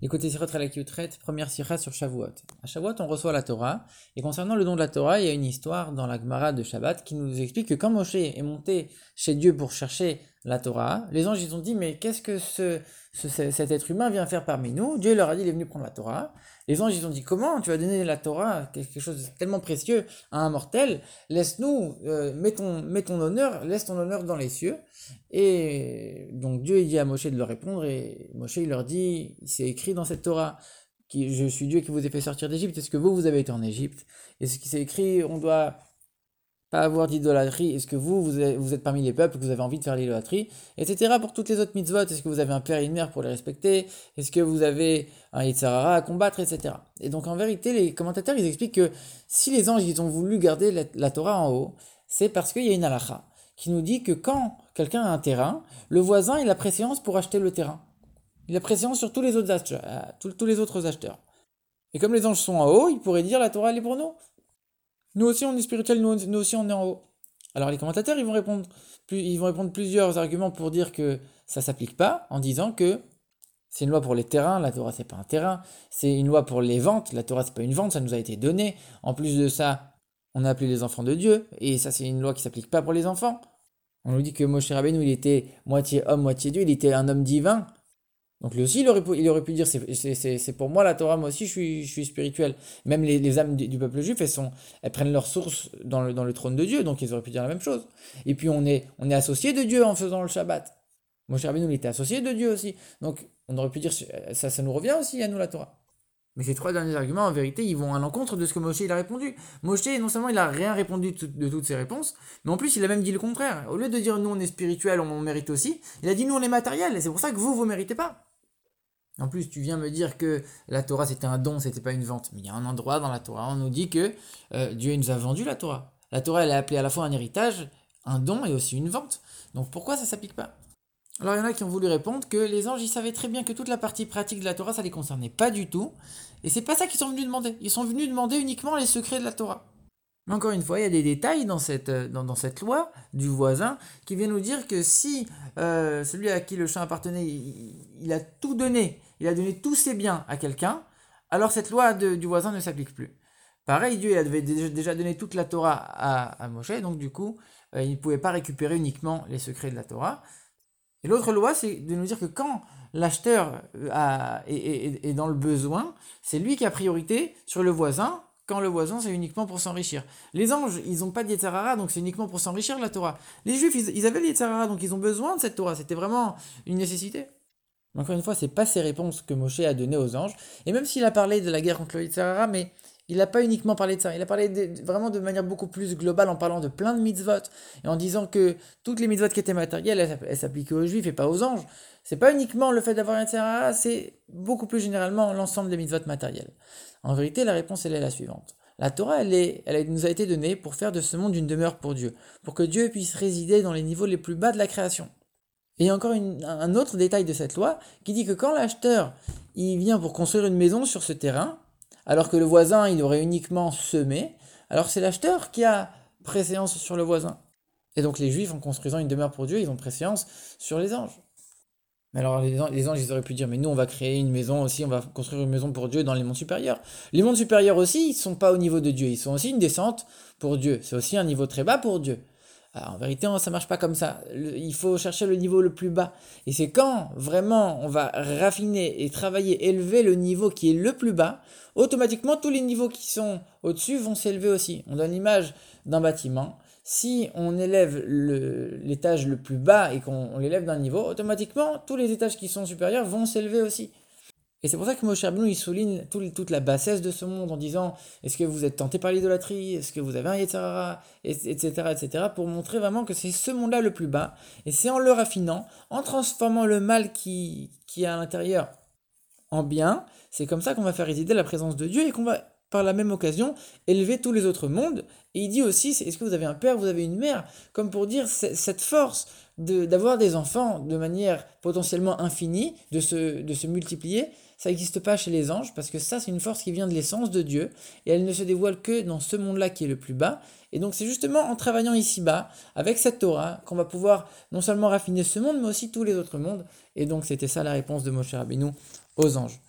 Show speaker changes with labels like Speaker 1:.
Speaker 1: Écoutez Sirot traite première sira sur Shavuot. À Shavuot, on reçoit la Torah, et concernant le don de la Torah, il y a une histoire dans la Gemara de Shabbat qui nous explique que quand Moshe est monté chez Dieu pour chercher la Torah, les anges ils ont dit mais qu'est-ce que ce, cet être humain vient faire parmi nous? Dieu leur a dit il est venu prendre la Torah. Les anges ils ont dit comment tu vas donner la Torah, quelque chose de tellement précieux à un mortel? Laisse-nous, euh, mets, ton, ton honneur, laisse ton honneur dans les cieux. Et donc Dieu il dit à Moshe de leur répondre et Moshe il leur dit, c'est écrit dans cette Torah, qui, je suis Dieu qui vous ai fait sortir d'Égypte, est-ce que vous, vous avez été en Égypte? Et ce qui s'est écrit, on doit pas avoir d'idolâtrie, est-ce que vous, vous êtes, parmi les peuples, que vous avez envie de faire l'idolâtrie, etc. Pour toutes les autres mitzvot, est-ce que vous avez un père et une mère pour les respecter, est-ce que vous avez un Yitzhara à combattre, etc. Et donc en vérité, les commentateurs, ils expliquent que si les anges, ils ont voulu garder la, Torah en haut, c'est parce qu'il y a une halakha qui nous dit que quand quelqu'un a un terrain, le voisin, il a préséance pour acheter le terrain. Il a préséance sur tous les autres acheteurs. Tous les autres acheteurs. Et comme les anges sont en haut, ils pourraient dire la Torah, elle est pour nous. Nous aussi, on est spirituel, nous, aussi, on est en haut. Alors les commentateurs, ils vont répondre, ils vont répondre plusieurs arguments pour dire que ça s'applique pas, en disant que c'est une loi pour les terrains, la Torah c'est pas un terrain, c'est une loi pour les ventes, la Torah c'est pas une vente, ça nous a été donné. En plus de ça, on a appelé les enfants de Dieu, et ça c'est une loi qui s'applique pas pour les enfants. On nous dit que Moshe Rabbeinu, il était moitié homme, moitié Dieu, il était un homme divin, donc lui aussi, il aurait pu, il aurait pu dire, c'est pour moi la Torah, moi aussi je suis, je suis spirituel. Même les, les âmes du, peuple juif, elles, sont, elles prennent leur source dans le, dans le trône de Dieu, donc ils auraient pu dire la même chose. Et puis on est, on est associé de Dieu en faisant le Shabbat. Moshe Rabbeinu, il était associé de Dieu aussi. Donc on aurait pu dire, ça, ça nous revient aussi à nous la Torah. Mais ces trois derniers arguments, en vérité, ils vont à l'encontre de ce que Moshe il a répondu. Moshe, non seulement il n'a rien répondu de toutes ses réponses, mais en plus il a même dit le contraire. Au lieu de dire nous on est spirituel, on mérite aussi, il a dit nous on est matériel, et c'est pour ça que vous, vous méritez pas. En plus, tu viens me dire que la Torah c'était un don, c'était pas une vente. Mais il y a un endroit dans la Torah, on nous dit que euh, Dieu nous a vendu la Torah. La Torah, elle est appelée à la fois un héritage, un don et aussi une vente. Donc pourquoi ça s'applique pas? Alors il y en a qui ont voulu répondre que les anges, ils savaient très bien que toute la partie pratique de la Torah, ça les concernait pas du tout. Et c'est pas ça qu'ils sont venus demander. Ils sont venus demander uniquement les secrets de la Torah. Mais encore une fois, il y a des détails dans cette, euh, dans, loi du voisin qui vient nous dire que si euh, celui à qui le champ appartenait, il, a tout donné, il a donné tous ses biens à quelqu'un, alors cette loi du voisin ne s'applique plus. Pareil, Dieu avait déjà donné toute la Torah à, Moshe, donc du coup, euh, il ne pouvait pas récupérer uniquement les secrets de la Torah. Et l'autre loi, c'est de nous dire que quand l'acheteur est, est, dans le besoin, c'est lui qui a priorité sur le voisin quand le voisin, c'est uniquement pour s'enrichir. Les anges, ils n'ont pas de donc c'est uniquement pour s'enrichir la Torah. Les juifs, ils, avaient le donc ils ont besoin de cette Torah. C'était vraiment une nécessité. Encore une fois, c'est pas ces réponses que Moshe a données aux anges. Et même s'il a parlé de la guerre contre le mais il n'a pas uniquement parlé de ça. Il a parlé vraiment de manière beaucoup plus globale en parlant de plein de mitzvot et en disant que toutes les mitzvot qui étaient matérielles, elles, s'appliquaient aux juifs et pas aux anges. C'est pas uniquement le fait d'avoir un Yetzarara, c'est beaucoup plus généralement l'ensemble des mitzvot matérielles. En vérité, la réponse, elle est la suivante. La Torah, elle nous a été donnée pour faire de ce monde une demeure pour Dieu, pour que Dieu puisse résider dans les niveaux les plus bas de la création. Et il y a encore un autre détail de cette loi qui dit que quand l'acheteur il vient pour construire une maison sur ce terrain, alors que le voisin il aurait uniquement semé, alors c'est l'acheteur qui a préséance sur le voisin. Et donc les juifs en construisant une demeure pour Dieu, ils ont préséance sur les anges. Mais alors les, anges, ils auraient pu dire, mais nous, on va créer une maison aussi, on va construire une maison pour Dieu dans les mondes supérieurs. Les mondes supérieurs aussi, ils sont pas au niveau de Dieu, ils sont aussi une descente pour Dieu. C'est aussi un niveau très bas pour Dieu. Alors, en vérité, ça marche pas comme ça. il faut chercher le niveau le plus bas. Et c'est quand vraiment on va raffiner et travailler, élever le niveau qui est le plus bas, automatiquement tous les niveaux qui sont au-dessus vont s'élever aussi. On donne l'image d'un bâtiment si on élève l'étage le, plus bas et qu'on l'élève d'un niveau, automatiquement, tous les étages qui sont supérieurs vont s'élever aussi. Et c'est pour ça que Moshe Rabbeinu, il souligne toute la bassesse de ce monde en disant est-ce que vous êtes tenté par l'idolâtrie? Est-ce que vous avez un Etc. etc. pour montrer vraiment que c'est ce monde-là le plus bas. Et c'est en le raffinant, en transformant le mal qui, qui est à l'intérieur en bien, c'est comme ça qu'on va faire résider la présence de Dieu et qu'on va par la même occasion élever tous les autres mondes. Et il dit aussi, est-ce que vous avez un père, vous avez une mère? Comme pour dire cette force d'avoir des enfants de manière potentiellement infinie, de se, de se multiplier, ça n'existe pas chez les anges, parce que ça c'est une force qui vient de l'essence de Dieu, et elle ne se dévoile que dans ce monde-là qui est le plus bas. Et donc c'est justement en travaillant ici-bas, avec cette Torah, qu'on va pouvoir non seulement raffiner ce monde, mais aussi tous les autres mondes. Et donc c'était ça la réponse de Moshe Rabbeinu aux anges.